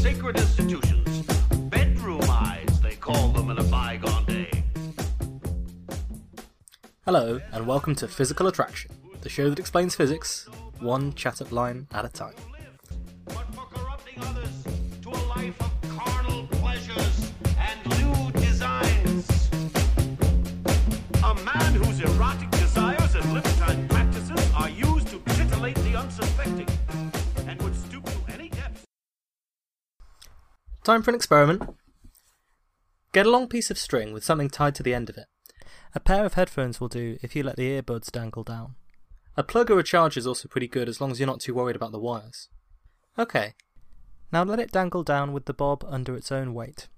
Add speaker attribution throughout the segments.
Speaker 1: sacred institutions. Bedroom eyes, they called them in a bygone day.
Speaker 2: Hello, and welcome to Physical Attraction, the show that explains physics, one chat up line at a time. Time for an experiment. Get a long piece of string with something tied to the end of it. A pair of headphones will do if you let the earbuds dangle down. A plug or a charger is also pretty good as long as you're not too worried about the wires. Okay, now let it dangle down with the bob under its own weight.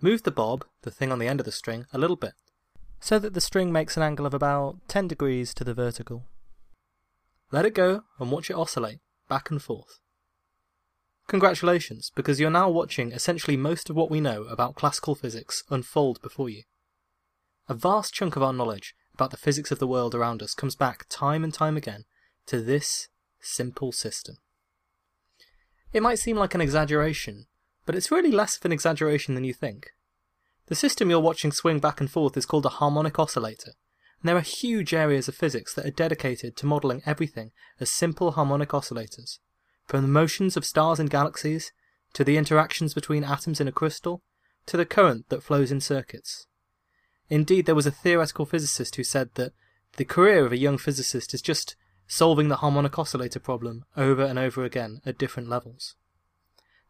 Speaker 2: Move the bob, the thing on the end of the string, a little bit, so that the string makes an angle of about 10 degrees to the vertical. Let it go and watch it oscillate back and forth. Congratulations, because you're now watching essentially most of what we know about classical physics unfold before you. A vast chunk of our knowledge about the physics of the world around us comes back time and time again to this simple system. It might seem like an exaggeration, but it's really less of an exaggeration than you think. The system you're watching swing back and forth is called a harmonic oscillator, and there are huge areas of physics that are dedicated to modelling everything as simple harmonic oscillators, from the motions of stars and galaxies, to the interactions between atoms in a crystal, to the current that flows in circuits. Indeed, there was a theoretical physicist who said that the career of a young physicist is just solving the harmonic oscillator problem over and over again at different levels.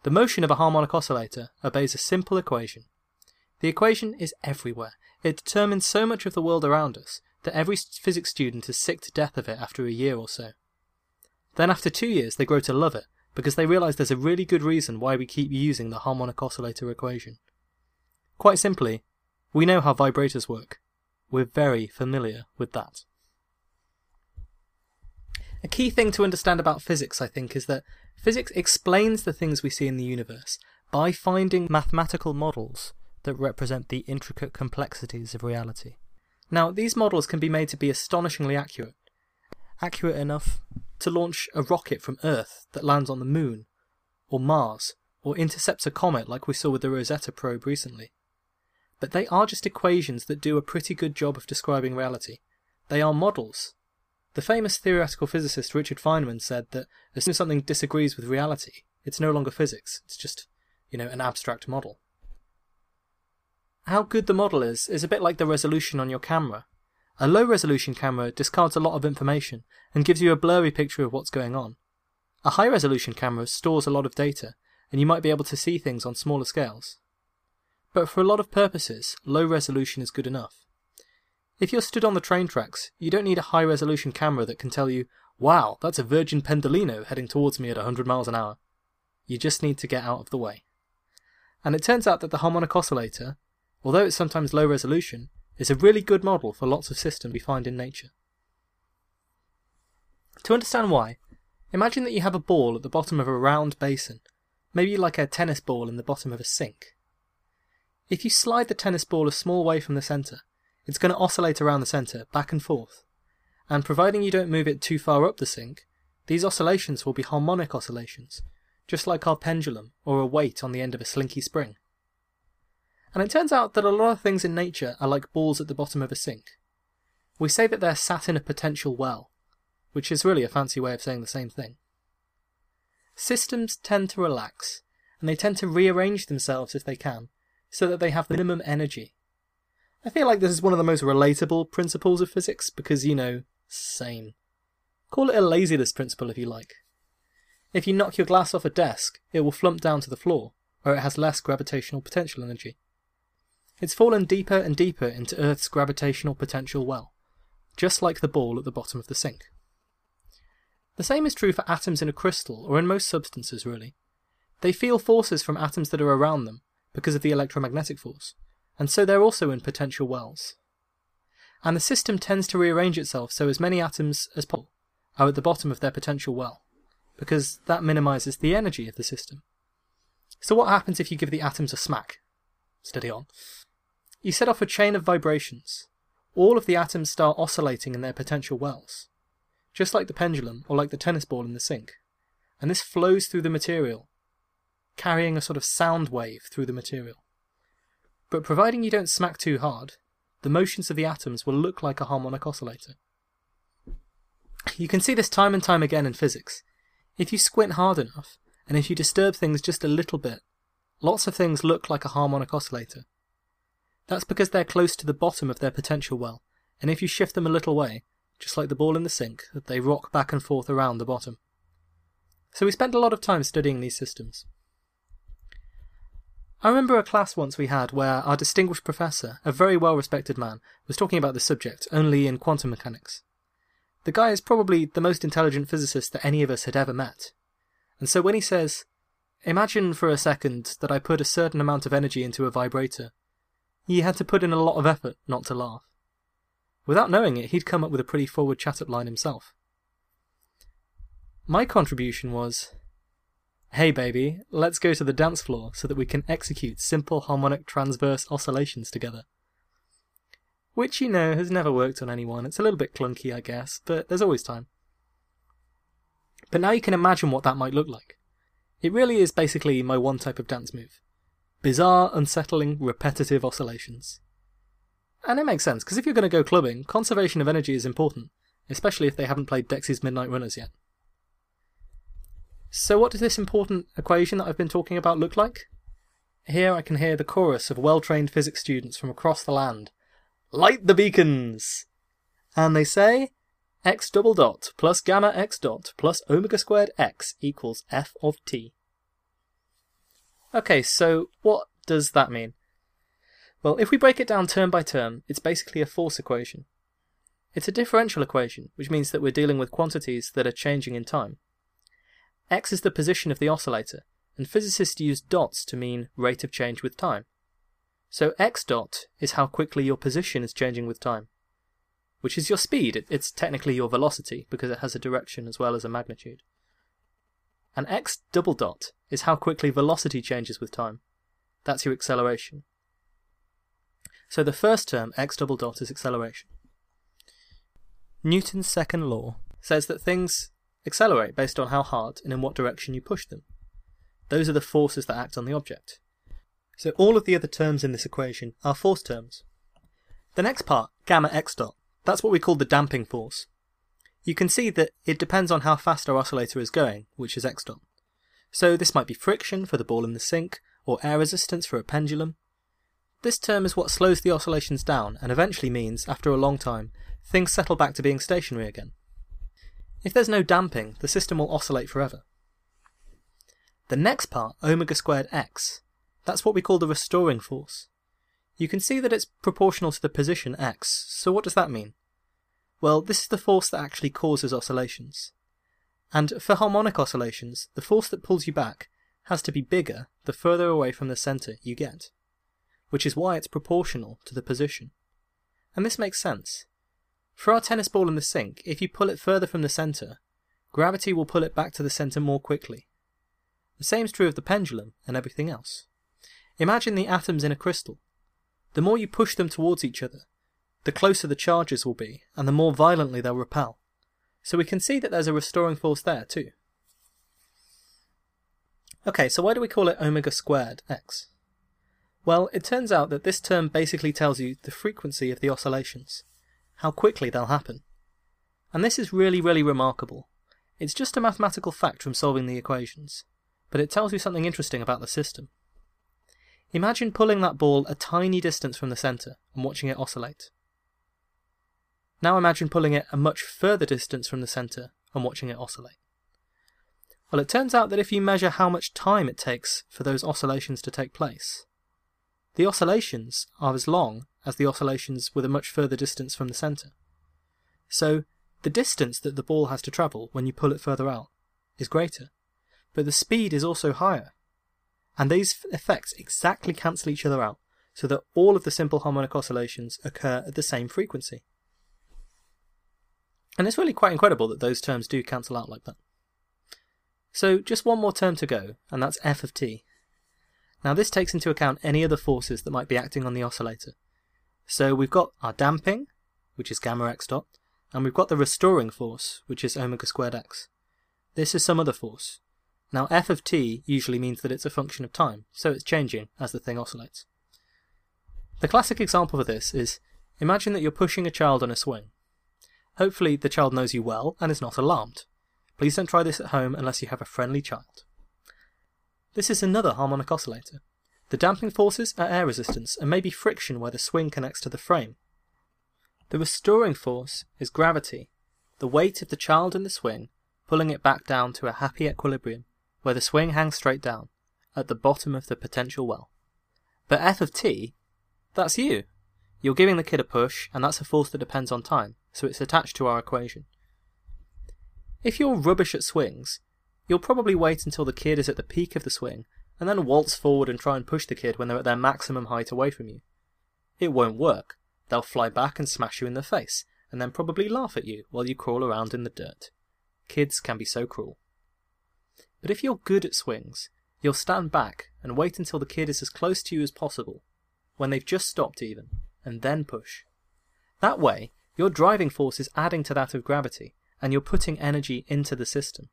Speaker 2: The motion of a harmonic oscillator obeys a simple equation. The equation is everywhere. It determines so much of the world around us that every physics student is sick to death of it after a year or so. Then, after two years, they grow to love it because they realize there's a really good reason why we keep using the harmonic oscillator equation. Quite simply, we know how vibrators work. We're very familiar with that. A key thing to understand about physics, I think, is that physics explains the things we see in the universe by finding mathematical models that represent the intricate complexities of reality. Now, these models can be made to be astonishingly accurate. Accurate enough to launch a rocket from Earth that lands on the Moon, or Mars, or intercepts a comet like we saw with the Rosetta probe recently. But they are just equations that do a pretty good job of describing reality. They are models. The famous theoretical physicist Richard Feynman said that as soon as something disagrees with reality, it's no longer physics, it's just, you know, an abstract model. How good the model is is a bit like the resolution on your camera. A low resolution camera discards a lot of information and gives you a blurry picture of what's going on. A high resolution camera stores a lot of data, and you might be able to see things on smaller scales. But for a lot of purposes, low resolution is good enough. If you're stood on the train tracks, you don't need a high resolution camera that can tell you, wow, that's a Virgin Pendolino heading towards me at 100 miles an hour. You just need to get out of the way. And it turns out that the harmonic oscillator, although it's sometimes low resolution, is a really good model for lots of systems we find in nature. To understand why, imagine that you have a ball at the bottom of a round basin, maybe like a tennis ball in the bottom of a sink. If you slide the tennis ball a small way from the centre, it's going to oscillate around the centre, back and forth. And providing you don't move it too far up the sink, these oscillations will be harmonic oscillations, just like our pendulum or a weight on the end of a slinky spring. And it turns out that a lot of things in nature are like balls at the bottom of a sink. We say that they're sat in a potential well, which is really a fancy way of saying the same thing. Systems tend to relax, and they tend to rearrange themselves if they can, so that they have the minimum energy. I feel like this is one of the most relatable principles of physics because, you know, same. Call it a laziness principle if you like. If you knock your glass off a desk, it will flump down to the floor, where it has less gravitational potential energy. It's fallen deeper and deeper into Earth's gravitational potential well, just like the ball at the bottom of the sink. The same is true for atoms in a crystal, or in most substances, really. They feel forces from atoms that are around them because of the electromagnetic force, and so they're also in potential wells. And the system tends to rearrange itself so as many atoms as possible are at the bottom of their potential well, because that minimizes the energy of the system. So, what happens if you give the atoms a smack? Steady on. You set off a chain of vibrations. All of the atoms start oscillating in their potential wells, just like the pendulum or like the tennis ball in the sink. And this flows through the material, carrying a sort of sound wave through the material. But providing you don't smack too hard, the motions of the atoms will look like a harmonic oscillator. You can see this time and time again in physics. If you squint hard enough, and if you disturb things just a little bit, lots of things look like a harmonic oscillator. That's because they're close to the bottom of their potential well, and if you shift them a little way, just like the ball in the sink, they rock back and forth around the bottom. So we spent a lot of time studying these systems. I remember a class once we had where our distinguished professor, a very well respected man, was talking about the subject only in quantum mechanics. The guy is probably the most intelligent physicist that any of us had ever met. And so when he says, Imagine for a second that I put a certain amount of energy into a vibrator, he had to put in a lot of effort not to laugh. Without knowing it, he'd come up with a pretty forward chat up line himself. My contribution was Hey baby, let's go to the dance floor so that we can execute simple harmonic transverse oscillations together. Which, you know, has never worked on anyone. It's a little bit clunky, I guess, but there's always time. But now you can imagine what that might look like. It really is basically my one type of dance move bizarre, unsettling, repetitive oscillations. And it makes sense, because if you're going to go clubbing, conservation of energy is important, especially if they haven't played Dexy's Midnight Runners yet. So, what does this important equation that I've been talking about look like? Here I can hear the chorus of well trained physics students from across the land. Light the beacons! And they say x double dot plus gamma x dot plus omega squared x equals f of t. Okay, so what does that mean? Well, if we break it down term by term, it's basically a force equation. It's a differential equation, which means that we're dealing with quantities that are changing in time. x is the position of the oscillator, and physicists use dots to mean rate of change with time. So x dot is how quickly your position is changing with time, which is your speed. It's technically your velocity because it has a direction as well as a magnitude. An x double dot is how quickly velocity changes with time. That's your acceleration. So the first term, x double dot, is acceleration. Newton's second law says that things accelerate based on how hard and in what direction you push them. Those are the forces that act on the object. So all of the other terms in this equation are force terms. The next part, gamma x dot, that's what we call the damping force. You can see that it depends on how fast our oscillator is going, which is x dot. So this might be friction for the ball in the sink, or air resistance for a pendulum. This term is what slows the oscillations down and eventually means, after a long time, things settle back to being stationary again. If there's no damping, the system will oscillate forever. The next part, omega squared x, that's what we call the restoring force. You can see that it's proportional to the position x, so what does that mean? Well, this is the force that actually causes oscillations. And for harmonic oscillations, the force that pulls you back has to be bigger the further away from the centre you get, which is why it's proportional to the position. And this makes sense. For our tennis ball in the sink, if you pull it further from the centre, gravity will pull it back to the centre more quickly. The same is true of the pendulum and everything else. Imagine the atoms in a crystal. The more you push them towards each other, the closer the charges will be, and the more violently they'll repel. So we can see that there's a restoring force there too. Okay, so why do we call it omega squared x? Well, it turns out that this term basically tells you the frequency of the oscillations, how quickly they'll happen. And this is really, really remarkable. It's just a mathematical fact from solving the equations, but it tells you something interesting about the system. Imagine pulling that ball a tiny distance from the centre and watching it oscillate. Now imagine pulling it a much further distance from the centre and watching it oscillate. Well, it turns out that if you measure how much time it takes for those oscillations to take place, the oscillations are as long as the oscillations with a much further distance from the centre. So, the distance that the ball has to travel when you pull it further out is greater, but the speed is also higher. And these effects exactly cancel each other out, so that all of the simple harmonic oscillations occur at the same frequency. And it's really quite incredible that those terms do cancel out like that. So just one more term to go, and that's f of t. Now this takes into account any other forces that might be acting on the oscillator. So we've got our damping, which is gamma x dot, and we've got the restoring force, which is omega squared x. This is some other force. Now f of t usually means that it's a function of time, so it's changing as the thing oscillates. The classic example for this is imagine that you're pushing a child on a swing. Hopefully the child knows you well and is not alarmed. Please don't try this at home unless you have a friendly child. This is another harmonic oscillator. The damping forces are air resistance and maybe friction where the swing connects to the frame. The restoring force is gravity, the weight of the child in the swing pulling it back down to a happy equilibrium where the swing hangs straight down at the bottom of the potential well. But F of t, that's you. You're giving the kid a push, and that's a force that depends on time, so it's attached to our equation. If you're rubbish at swings, you'll probably wait until the kid is at the peak of the swing and then waltz forward and try and push the kid when they're at their maximum height away from you. It won't work. They'll fly back and smash you in the face, and then probably laugh at you while you crawl around in the dirt. Kids can be so cruel. But if you're good at swings, you'll stand back and wait until the kid is as close to you as possible, when they've just stopped even, and then push. That way, your driving force is adding to that of gravity, and you're putting energy into the system.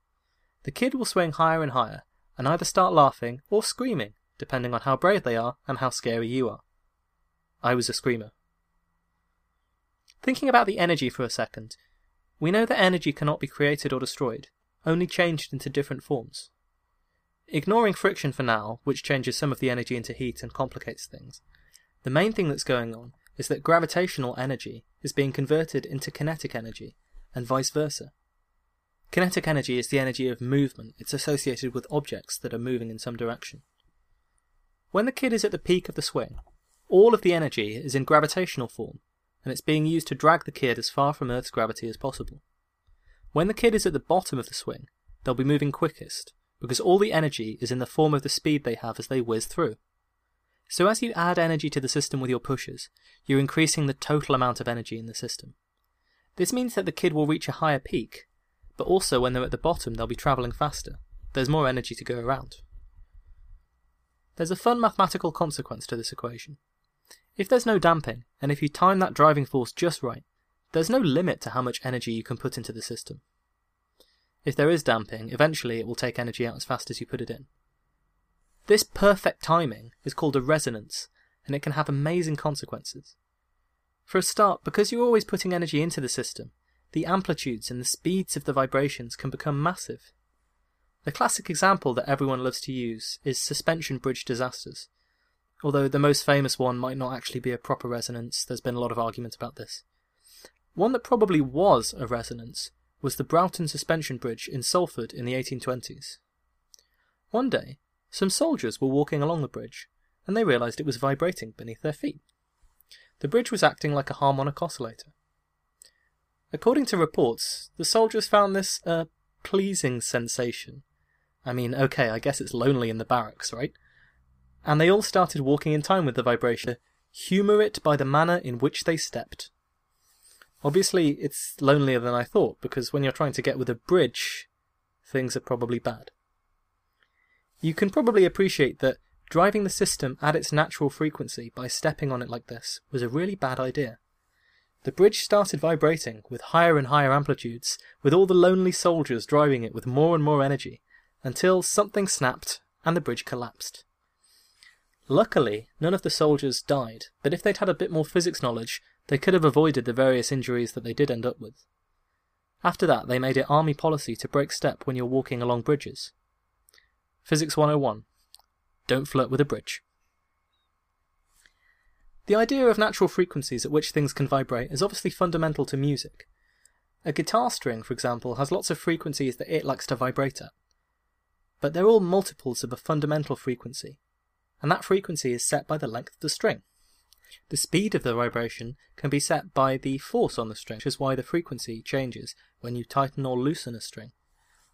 Speaker 2: The kid will swing higher and higher, and either start laughing or screaming, depending on how brave they are and how scary you are. I was a screamer. Thinking about the energy for a second, we know that energy cannot be created or destroyed, only changed into different forms. Ignoring friction for now, which changes some of the energy into heat and complicates things, the main thing that's going on is that gravitational energy is being converted into kinetic energy, and vice versa. Kinetic energy is the energy of movement. It's associated with objects that are moving in some direction. When the kid is at the peak of the swing, all of the energy is in gravitational form, and it's being used to drag the kid as far from Earth's gravity as possible. When the kid is at the bottom of the swing, they'll be moving quickest, because all the energy is in the form of the speed they have as they whiz through. So as you add energy to the system with your pushes, you're increasing the total amount of energy in the system. This means that the kid will reach a higher peak, but also when they're at the bottom, they'll be travelling faster. There's more energy to go around. There's a fun mathematical consequence to this equation. If there's no damping, and if you time that driving force just right, there's no limit to how much energy you can put into the system. If there is damping, eventually it will take energy out as fast as you put it in. This perfect timing is called a resonance, and it can have amazing consequences. For a start, because you're always putting energy into the system, the amplitudes and the speeds of the vibrations can become massive. The classic example that everyone loves to use is suspension bridge disasters. Although the most famous one might not actually be a proper resonance, there's been a lot of argument about this. One that probably was a resonance was the Broughton Suspension Bridge in Salford in the 1820s. One day, some soldiers were walking along the bridge, and they realised it was vibrating beneath their feet. The bridge was acting like a harmonic oscillator. According to reports, the soldiers found this a pleasing sensation. I mean, okay, I guess it's lonely in the barracks, right? And they all started walking in time with the vibration, humour it by the manner in which they stepped. Obviously, it's lonelier than I thought, because when you're trying to get with a bridge, things are probably bad. You can probably appreciate that driving the system at its natural frequency by stepping on it like this was a really bad idea. The bridge started vibrating with higher and higher amplitudes, with all the lonely soldiers driving it with more and more energy, until something snapped and the bridge collapsed. Luckily, none of the soldiers died, but if they'd had a bit more physics knowledge, they could have avoided the various injuries that they did end up with. After that, they made it army policy to break step when you're walking along bridges. Physics 101 Don't flirt with a bridge. The idea of natural frequencies at which things can vibrate is obviously fundamental to music. A guitar string, for example, has lots of frequencies that it likes to vibrate at. But they're all multiples of a fundamental frequency, and that frequency is set by the length of the string. The speed of the vibration can be set by the force on the string, which is why the frequency changes when you tighten or loosen a string.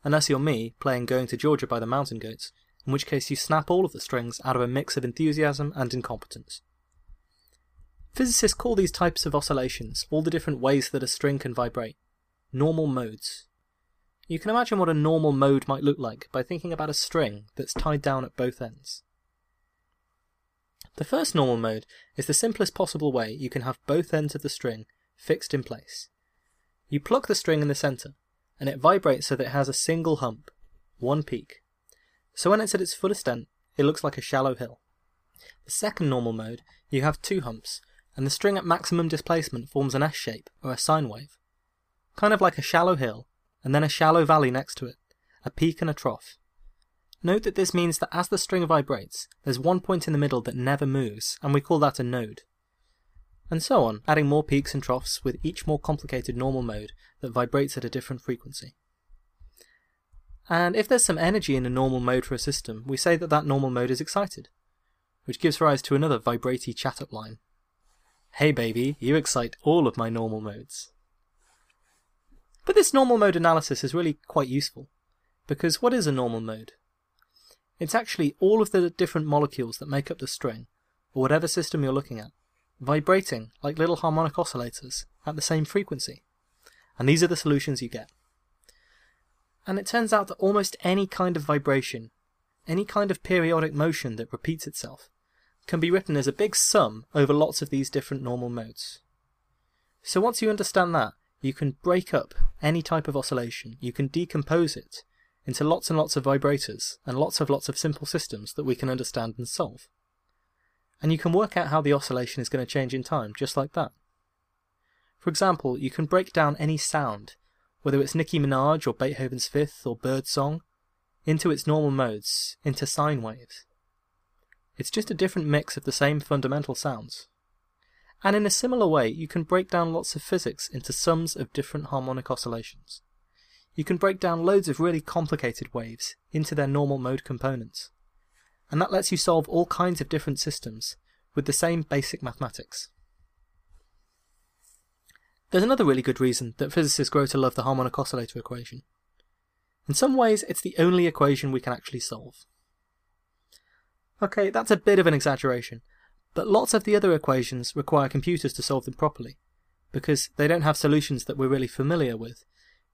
Speaker 2: Unless you're me, playing Going to Georgia by the Mountain Goats, in which case you snap all of the strings out of a mix of enthusiasm and incompetence. Physicists call these types of oscillations, all the different ways that a string can vibrate, normal modes. You can imagine what a normal mode might look like by thinking about a string that's tied down at both ends. The first normal mode is the simplest possible way you can have both ends of the string fixed in place. You pluck the string in the center, and it vibrates so that it has a single hump, one peak. so when it's at its full extent, it looks like a shallow hill. The second normal mode, you have two humps, and the string at maximum displacement forms an S shape, or a sine wave. Kind of like a shallow hill, and then a shallow valley next to it, a peak and a trough. Note that this means that as the string vibrates, there's one point in the middle that never moves, and we call that a node. And so on, adding more peaks and troughs with each more complicated normal mode that vibrates at a different frequency. And if there's some energy in a normal mode for a system, we say that that normal mode is excited, which gives rise to another vibratey chat up line. Hey baby, you excite all of my normal modes. But this normal mode analysis is really quite useful, because what is a normal mode? It's actually all of the different molecules that make up the string, or whatever system you're looking at, vibrating like little harmonic oscillators at the same frequency. And these are the solutions you get. And it turns out that almost any kind of vibration, any kind of periodic motion that repeats itself, can be written as a big sum over lots of these different normal modes. So once you understand that, you can break up any type of oscillation, you can decompose it into lots and lots of vibrators and lots of lots of simple systems that we can understand and solve. And you can work out how the oscillation is going to change in time, just like that. For example, you can break down any sound whether it's Nicki Minaj or Beethoven's Fifth or Bird Song, into its normal modes, into sine waves. It's just a different mix of the same fundamental sounds. And in a similar way, you can break down lots of physics into sums of different harmonic oscillations. You can break down loads of really complicated waves into their normal mode components. And that lets you solve all kinds of different systems with the same basic mathematics. There's another really good reason that physicists grow to love the harmonic oscillator equation. In some ways, it's the only equation we can actually solve. Okay, that's a bit of an exaggeration, but lots of the other equations require computers to solve them properly, because they don't have solutions that we're really familiar with.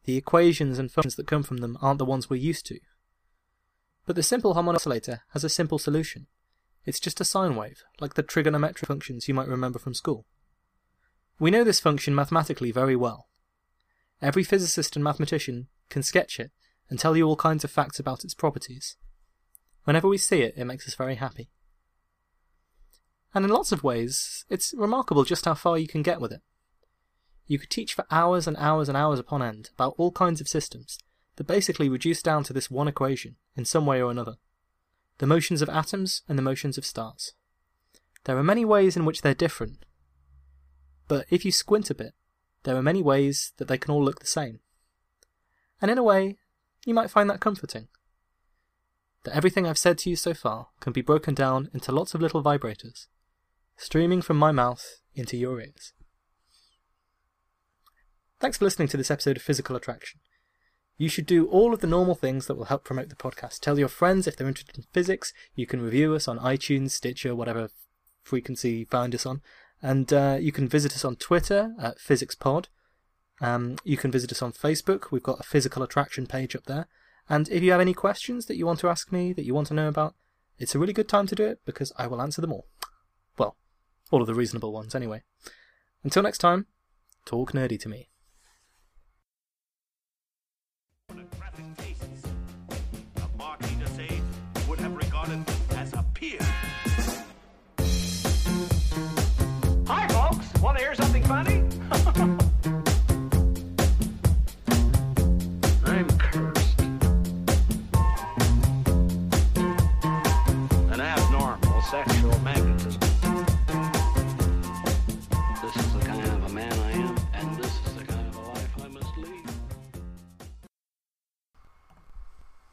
Speaker 2: The equations and functions that come from them aren't the ones we're used to. But the simple harmonic oscillator has a simple solution. It's just a sine wave, like the trigonometric functions you might remember from school. We know this function mathematically very well. Every physicist and mathematician can sketch it and tell you all kinds of facts about its properties. Whenever we see it, it makes us very happy. And in lots of ways, it's remarkable just how far you can get with it. You could teach for hours and hours and hours upon end about all kinds of systems that basically reduce down to this one equation in some way or another the motions of atoms and the motions of stars. There are many ways in which they're different, but if you squint a bit, there are many ways that they can all look the same. And in a way, you might find that comforting. That everything I've said to you so far can be broken down into lots of little vibrators, streaming from my mouth into your ears. Thanks for listening to this episode of Physical Attraction. You should do all of the normal things that will help promote the podcast. Tell your friends if they're interested in physics. You can review us on iTunes, Stitcher, whatever frequency you find us on. And uh, you can visit us on Twitter at PhysicsPod. Um, you can visit us on Facebook. We've got a physical attraction page up there. And if you have any questions that you want to ask me, that you want to know about, it's a really good time to do it because I will answer them all. Well, all of the reasonable ones, anyway. Until next time, talk nerdy to me.
Speaker 3: Hi,